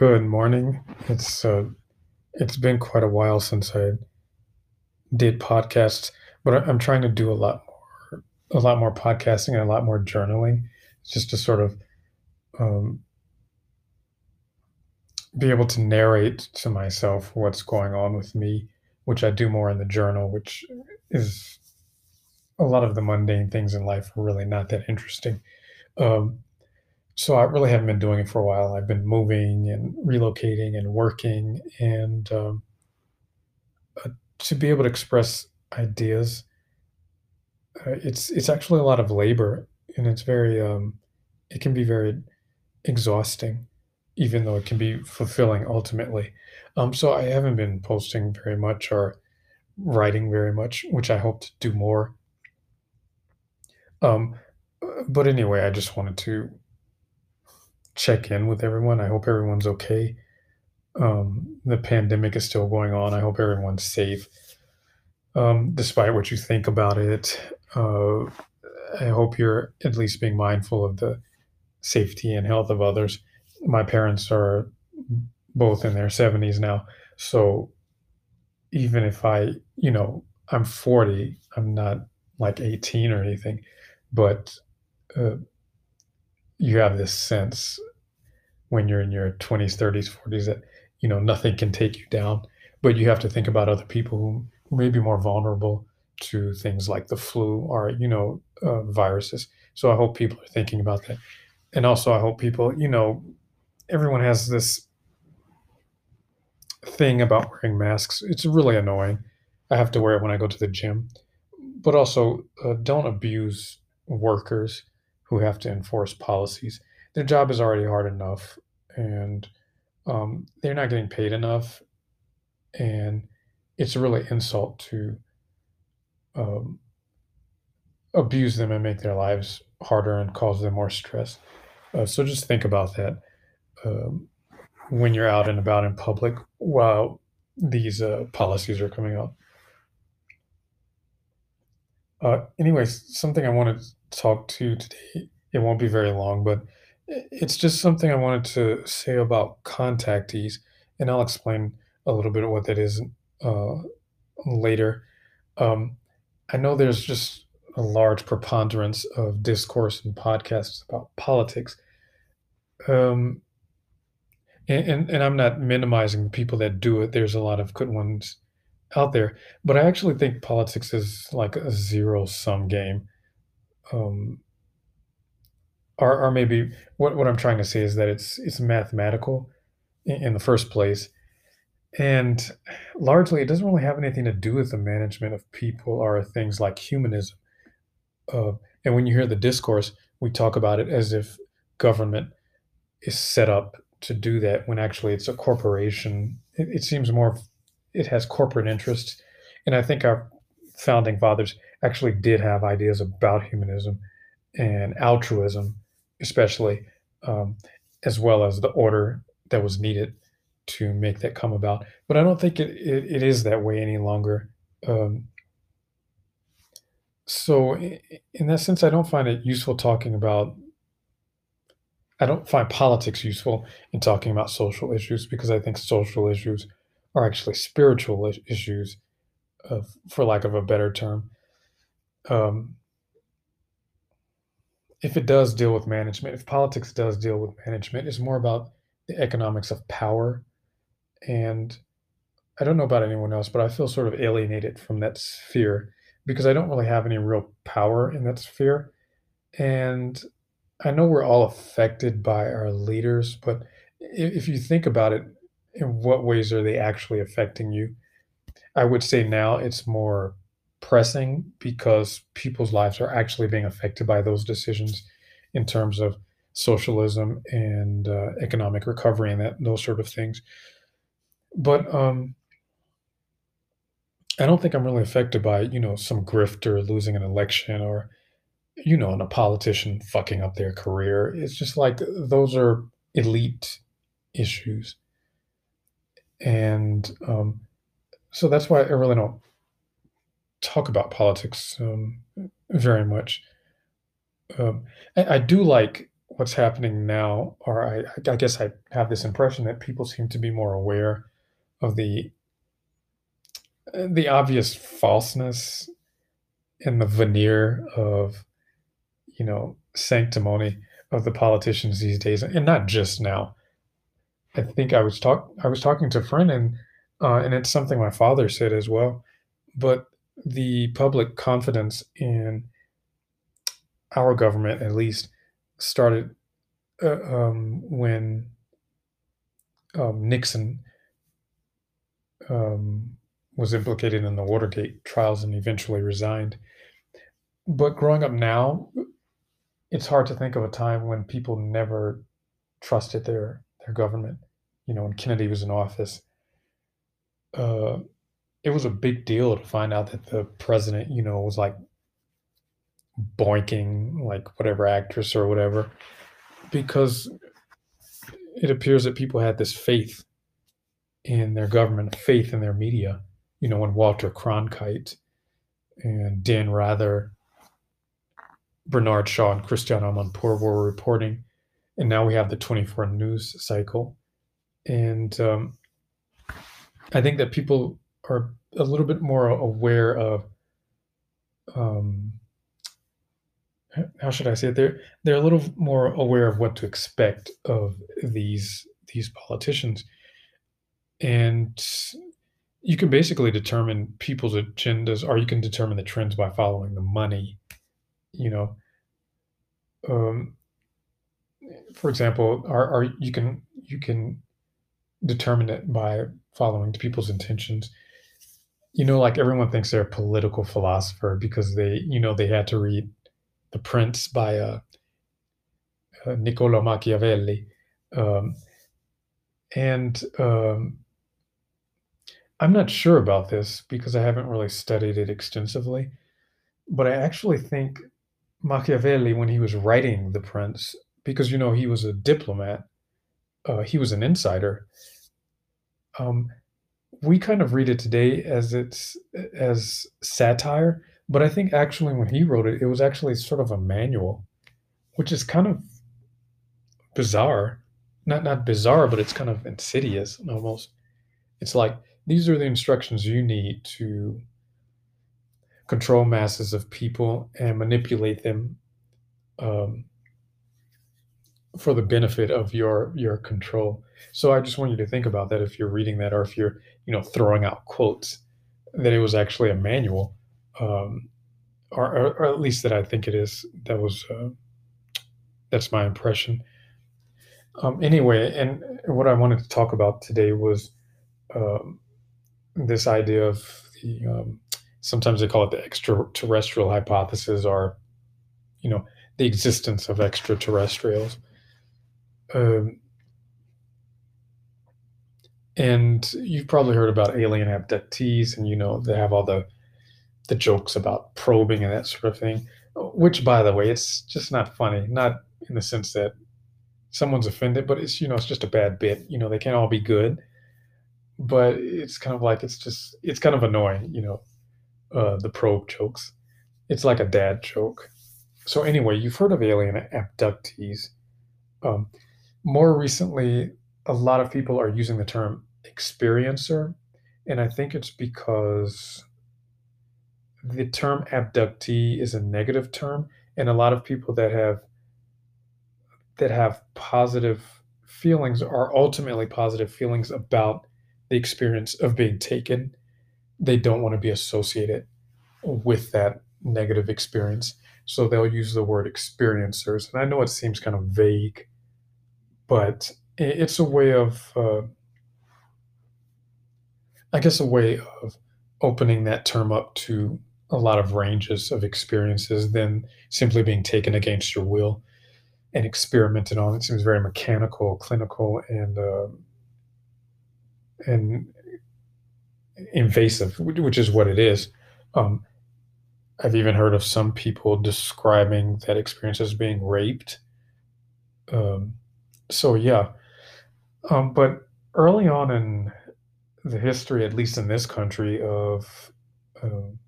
Good morning. It's uh, it's been quite a while since I did podcasts, but I'm trying to do a lot more, a lot more podcasting and a lot more journaling, just to sort of um, be able to narrate to myself what's going on with me, which I do more in the journal, which is a lot of the mundane things in life are really not that interesting. Um, so I really haven't been doing it for a while. I've been moving and relocating and working, and um, uh, to be able to express ideas, uh, it's it's actually a lot of labor, and it's very um, it can be very exhausting, even though it can be fulfilling ultimately. Um, so I haven't been posting very much or writing very much, which I hope to do more. Um, uh, but anyway, I just wanted to check in with everyone. I hope everyone's okay. Um, the pandemic is still going on. I hope everyone's safe, um, despite what you think about it. Uh, I hope you're at least being mindful of the safety and health of others. My parents are both in their 70s now, so even if I, you know, I'm 40, I'm not like 18 or anything, but uh, you have this sense when you're in your 20s, 30s, 40s that you know nothing can take you down, but you have to think about other people who, may be more vulnerable to things like the flu or you know uh, viruses. So I hope people are thinking about that, and also I hope people, you know, everyone has this thing about wearing masks. It's really annoying. I have to wear it when I go to the gym, but also uh, don't abuse workers who have to enforce policies. Their job is already hard enough, and um, they're not getting paid enough, and it's a really insult to um, abuse them and make their lives harder and cause them more stress. Uh, so just think about that um, when you're out and about in public while these uh, policies are coming out. Uh, anyways, something I wanted to talk to today. It won't be very long, but it's just something I wanted to say about contactees, and I'll explain a little bit of what that is uh, later. Um, I know there's just a large preponderance of discourse and podcasts about politics. Um, and, and, and I'm not minimizing the people that do it. There's a lot of good ones out there, but I actually think politics is like a zero sum game. Um, or, or maybe what, what I'm trying to say is that it's it's mathematical in, in the first place, and largely it doesn't really have anything to do with the management of people or things like humanism. Uh, and when you hear the discourse, we talk about it as if government is set up to do that when actually it's a corporation. It, it seems more, it has corporate interests. And I think our founding fathers actually did have ideas about humanism and altruism, especially, um, as well as the order that was needed to make that come about. But I don't think it, it, it is that way any longer. Um, so, in that sense, I don't find it useful talking about I don't find politics useful in talking about social issues because I think social issues are actually spiritual issues, uh, for lack of a better term. Um, if it does deal with management, if politics does deal with management, it's more about the economics of power. And I don't know about anyone else, but I feel sort of alienated from that sphere because I don't really have any real power in that sphere. And I know we're all affected by our leaders, but if you think about it, in what ways are they actually affecting you? I would say now it's more pressing because people's lives are actually being affected by those decisions in terms of socialism and uh, economic recovery and that those sort of things. But um, I don't think I'm really affected by you know some grifter losing an election or you know, and a politician fucking up their career. It's just like those are elite issues. And um, so that's why I really don't talk about politics um, very much. Um, I, I do like what's happening now, or I I guess I have this impression that people seem to be more aware of the the obvious falseness and the veneer of, you know, sanctimony of the politicians these days, and not just now. I think I was talk I was talking to a friend and uh, and it's something my father said as well. But the public confidence in our government, at least, started uh, um, when um, Nixon um, was implicated in the Watergate trials and eventually resigned. But growing up now, it's hard to think of a time when people never trusted their their government. You know, when Kennedy was in office, uh, it was a big deal to find out that the president, you know, was like boinking like whatever actress or whatever, because it appears that people had this faith in their government, faith in their media. You know, when Walter Cronkite and Dan Rather, Bernard Shaw, and Christiane Amanpour were reporting, and now we have the 24 news cycle. And um, I think that people are a little bit more aware of um, how should I say it? They're they're a little more aware of what to expect of these these politicians, and you can basically determine people's agendas, or you can determine the trends by following the money. You know, um, for example, are, are you can you can determine it by following people's intentions. You know, like everyone thinks they're a political philosopher because they, you know, they had to read The Prince by uh, uh, Niccolo Machiavelli. Um, and um, I'm not sure about this because I haven't really studied it extensively, but I actually think Machiavelli, when he was writing The Prince, because you know he was a diplomat, uh, he was an insider. Um, we kind of read it today as it's as satire, but I think actually when he wrote it, it was actually sort of a manual, which is kind of bizarre. Not not bizarre, but it's kind of insidious almost. It's like these are the instructions you need to control masses of people and manipulate them um, for the benefit of your your control. So I just want you to think about that if you're reading that or if you're you know throwing out quotes that it was actually a manual, um, or, or, or at least that I think it is. That was uh, that's my impression. Um, anyway, and what I wanted to talk about today was um, this idea of the um, sometimes they call it the extraterrestrial hypothesis, or you know the existence of extraterrestrials. Um, and you've probably heard about alien abductees, and you know they have all the the jokes about probing and that sort of thing. Which, by the way, it's just not funny. Not in the sense that someone's offended, but it's you know it's just a bad bit. You know they can't all be good, but it's kind of like it's just it's kind of annoying. You know, uh, the probe jokes. It's like a dad joke. So anyway, you've heard of alien abductees. Um, more recently, a lot of people are using the term experiencer, and I think it's because the term abductee is a negative term, and a lot of people that have that have positive feelings are ultimately positive feelings about the experience of being taken. They don't want to be associated with that negative experience. So they'll use the word experiencers. And I know it seems kind of vague, but it's a way of, uh, I guess, a way of opening that term up to a lot of ranges of experiences than simply being taken against your will and experimented on. It seems very mechanical, clinical, and uh, and invasive, which is what it is. Um, I've even heard of some people describing that experience as being raped. Um, so yeah, um, but early on in the history, at least in this country, of um,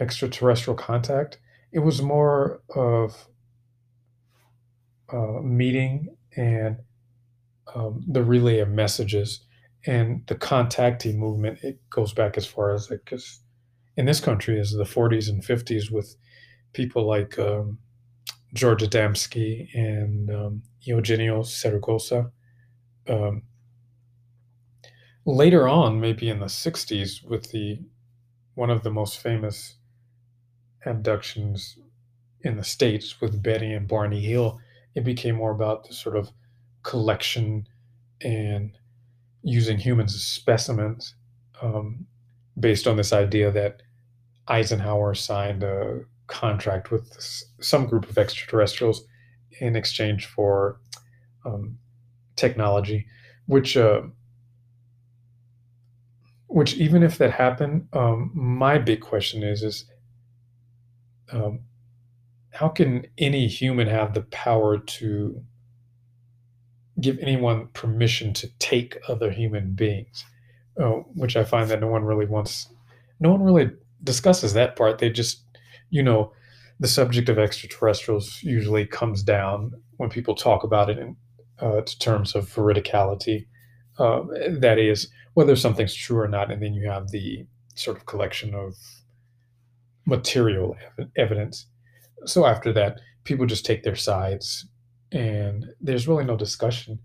extraterrestrial contact, it was more of uh, meeting and um, the relay of messages and the contactee movement. It goes back as far as like 'cause in this country is the 40s and 50s with people like um, George Adamski and um, Eugenio Siragusa. Um, later on, maybe in the 60s, with the one of the most famous abductions in the States with Betty and Barney Hill, it became more about the sort of collection and using humans as specimens um, based on this idea that Eisenhower signed a contract with some group of extraterrestrials in exchange for um, technology, which uh, which even if that happened, um, my big question is is um, how can any human have the power to give anyone permission to take other human beings? Uh, which I find that no one really wants, no one really discusses that part. They just, you know, the subject of extraterrestrials usually comes down when people talk about it in uh, terms of veridicality. Uh, that is, whether something's true or not, and then you have the sort of collection of material ev- evidence. So after that, people just take their sides, and there's really no discussion.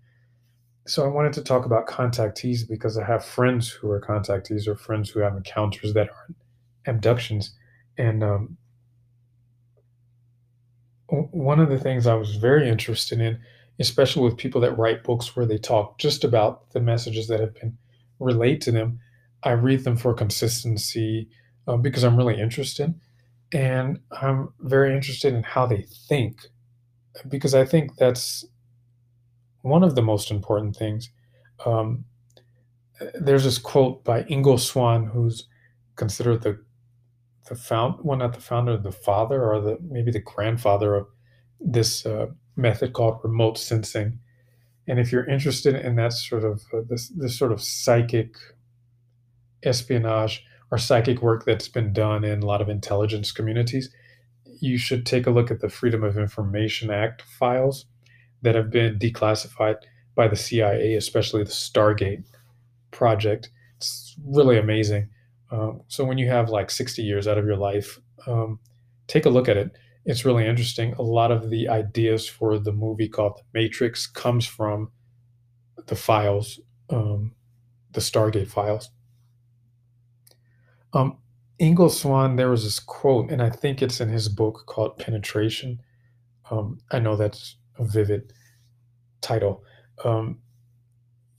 So I wanted to talk about contactees because I have friends who are contactees or friends who have encounters that aren't abductions. And um, one of the things I was very interested in, especially with people that write books where they talk just about the messages that have been relayed to them, I read them for consistency uh, because I'm really interested. And I'm very interested in how they think because I think that's one of the most important things. Um, there's this quote by Ingo Swann, who's considered the the found well not the founder, the father or the maybe the grandfather of this uh, method called remote sensing. And if you're interested in that sort of uh, this this sort of psychic espionage or psychic work that's been done in a lot of intelligence communities, you should take a look at the Freedom of Information Act files that have been declassified by the CIA, especially the Stargate project. It's really amazing. Um, so when you have like 60 years out of your life, um, take a look at it. It's really interesting. A lot of the ideas for the movie called The Matrix comes from the files, um, the Stargate files. Um, Ingo Swann, there was this quote, and I think it's in his book called Penetration. Um, I know that's a vivid title. Um,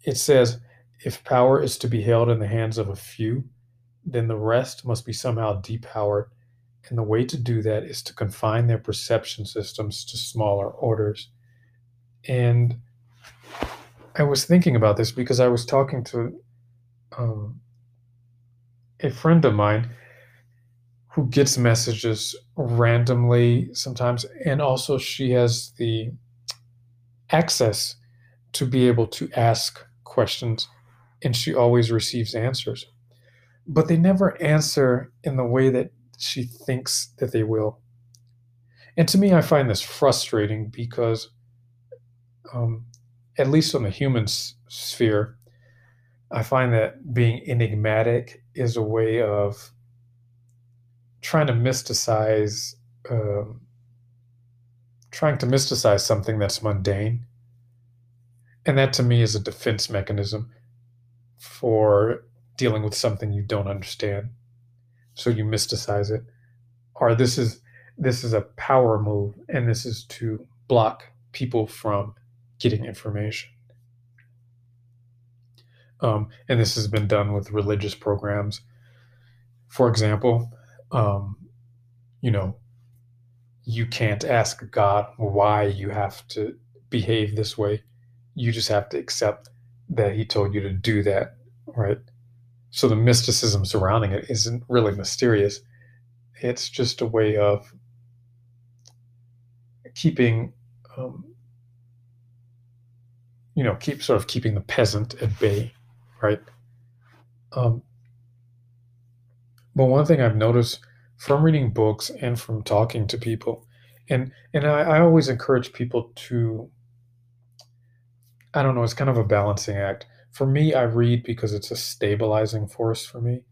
it says, if power is to be held in the hands of a few, then the rest must be somehow depowered. And the way to do that is to confine their perception systems to smaller orders. And I was thinking about this because I was talking to um, a friend of mine who gets messages randomly sometimes, and also she has the access to be able to ask questions, and she always receives answers. But they never answer in the way that she thinks that they will. And to me, I find this frustrating because, um, at least on the human s- sphere, I find that being enigmatic is a way of trying to mysticize, um, trying to mysticize something that's mundane. And that to me is a defense mechanism for dealing with something you don't understand. So you mysticize it. Or this is this is a power move and this is to block people from getting information. Um, and this has been done with religious programs. For example, um, you know, you can't ask God why you have to behave this way. You just have to accept that He told you to do that, right? So the mysticism surrounding it isn't really mysterious. It's just a way of keeping, um, you know, keep sort of keeping the peasant at bay, right? Um, but one thing I've noticed from reading books and from talking to people And and I I always encourage people to I don't know, it's kind of a balancing act. For me, I read because it's a stabilizing force for me,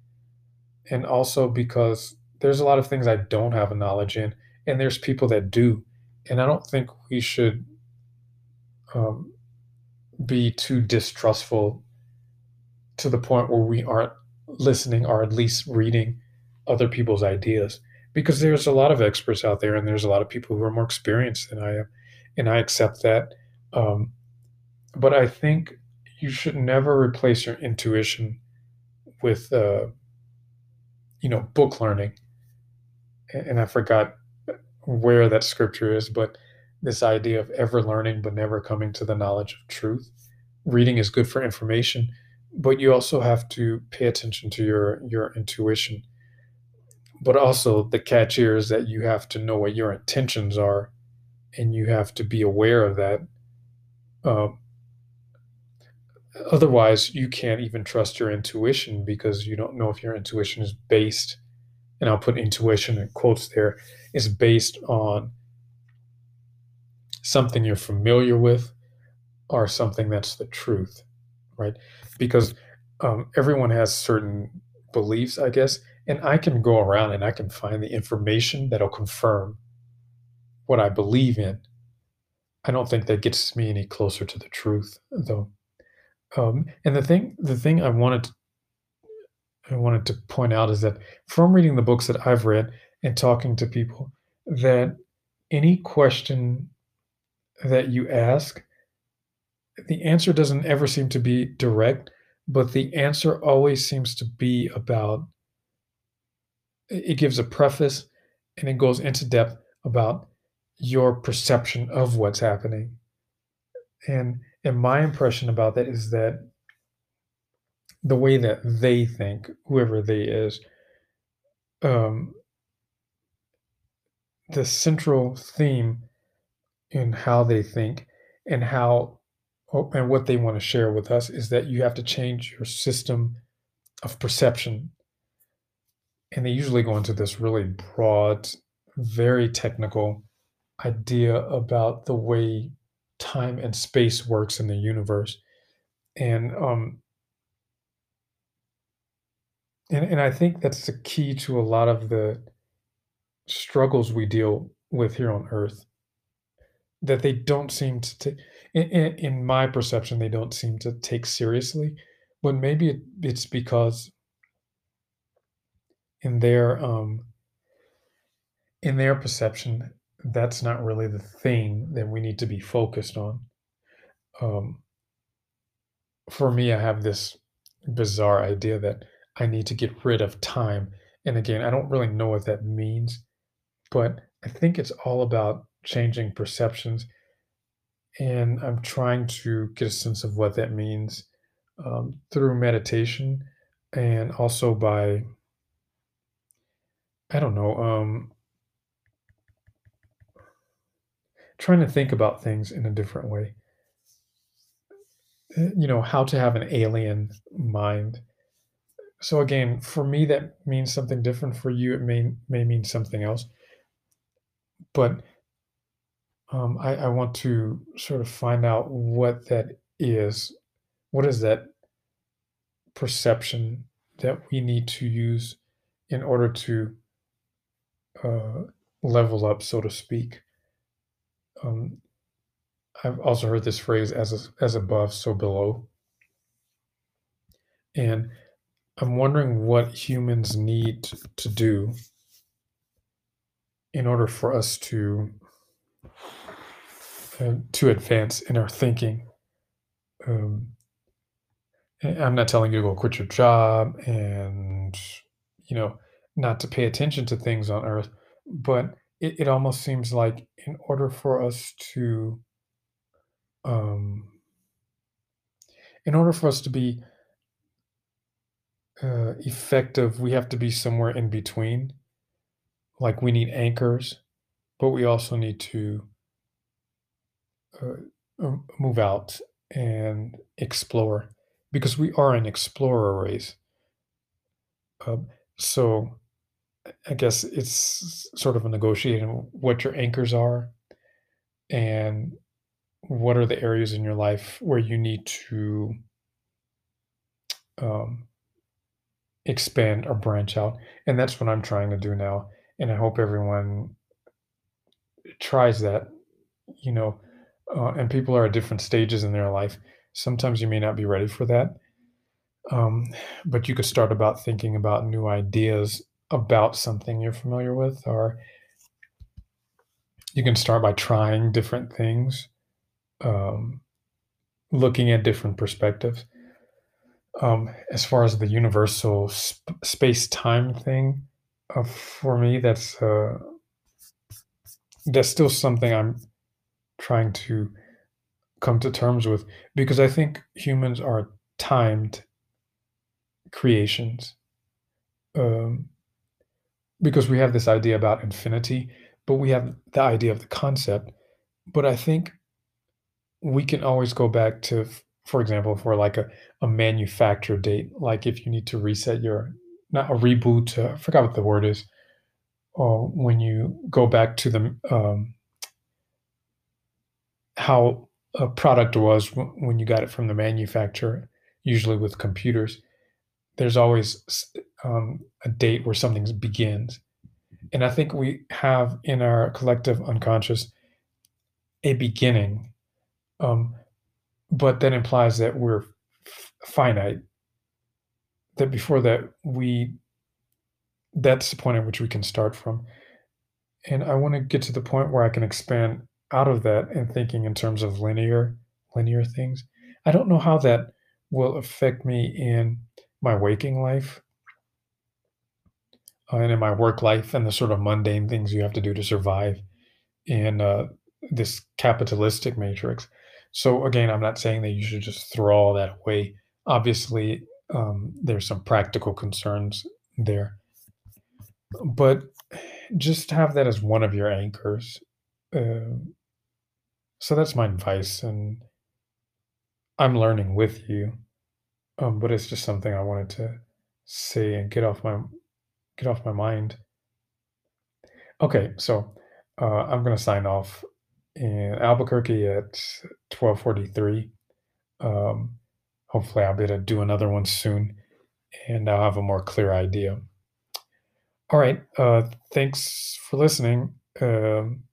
and also because there's a lot of things I don't have a knowledge in, and there's people that do, and I don't think we should um, be too distrustful to the point where we aren't listening or at least reading other people's ideas. Because there's a lot of experts out there and there's a lot of people who are more experienced than I am and I accept that um, but I think you should never replace your intuition with uh, you know book learning. And I forgot where that scripture is but this idea of ever learning but never coming to the knowledge of truth. Reading is good for information but you also have to pay attention to your your intuition. But also the catch here is that you have to know what your intentions are and you have to be aware of that um, otherwise you can't even trust your intuition because you don't know if your intuition is based and i'll put intuition in quotes there is based on something you're familiar with or something that's the truth right? Because um, everyone has certain beliefs i guess and i can go around and i can find the information that'll confirm what i believe in. I don't think that gets me any closer to the truth though um, and the thing the thing i wanted to, i wanted to point out is that from reading the books that i've read and talking to people that any question that you ask the answer doesn't ever seem to be direct but the answer always seems to be about it gives a preface and it goes into depth about your perception of what's happening. And and my impression about that is that the way that they think, whoever they is, um, the central theme in how they think and how oh, and what they want to share with us is that you have to change your system of perception. And they usually go into this really broad, very technical idea about the way time and space works in the universe. And um and, and I think that's the key to a lot of the struggles we deal with here on Earth. That they don't seem to take, in, in, my perception, they don't seem to take seriously. But maybe it, it's because in their um in their perception that's not really the thing that we need to be focused on. Um for me i have this bizarre idea that i need to get rid of time. And again i don't really know what that means but i think it's all about changing perceptions. And i'm trying to get a sense of what that means um, through meditation and also by I don't know, um, trying to think about things in a different way. Uh, You know, how to have an alien mind. So again, for me, that means something different. For you, it may may mean something else. But um, I, I want to sort of find out what that is. What is that perception that we need to use in order to uh, level up, so to speak? Um, I've also heard this phrase as as above, so below. And I'm wondering what humans need to do in order for us to uh, to advance in our thinking. Um, I'm not telling you to go quit your job and you know not to pay attention to things on Earth, but it, it almost seems like in order for us to um, in order for us to be uh, effective, we have to be somewhere in between. Like we need anchors, but we also need to uh, move out and explore because we are an explorer race. Uh, so I guess it's sort of a negotiating what your anchors are and what are the areas in your life where you need to um, expand or branch out. And that's what I'm trying to do now. And I hope everyone tries that, you know, uh, and people are at different stages in their life. Sometimes you may not be ready for that. Um, but you could start about thinking about new ideas about something you're familiar with, or you can start by trying different things, um, looking at different perspectives. Um, as far as the universal sp- space time thing, uh, for me, that's uh, that's still something I'm trying to come to terms with because I think humans are timed creations. Um, because we have this idea about infinity, but we have the idea of the concept. But I think we can always go back to, for example, for like a, a manufacture date, like if you need to reset your, not a reboot, uh, I forgot what the word is, or when you go back to the, um, how a product was when you got it from the manufacturer, usually with computers, there's always um, a date where something begins. And I think we have in our collective unconscious a beginning, um, but that implies that we're f- finite. That before that, we that's the point at which we can start from. And I want to get to the point where I can expand out of that and thinking in terms of linear linear things. I don't know how that will affect me in my waking life uh, and in my work life and the sort of mundane things you have to do to survive in uh, this capitalistic matrix. So again, I'm not saying that you should just throw all that away. Obviously, um, there's some practical concerns there, but just have that as one of your anchors. Um so that's my advice, and I'm learning with you. Um, but it's just something I wanted to say and get off my get off my mind. Okay, so uh, I'm gonna sign off in Albuquerque at 12:43. Um, hopefully, I'll be able to do another one soon, and I'll have a more clear idea. All right. Uh, thanks for listening. Um,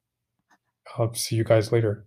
I'll see you guys later.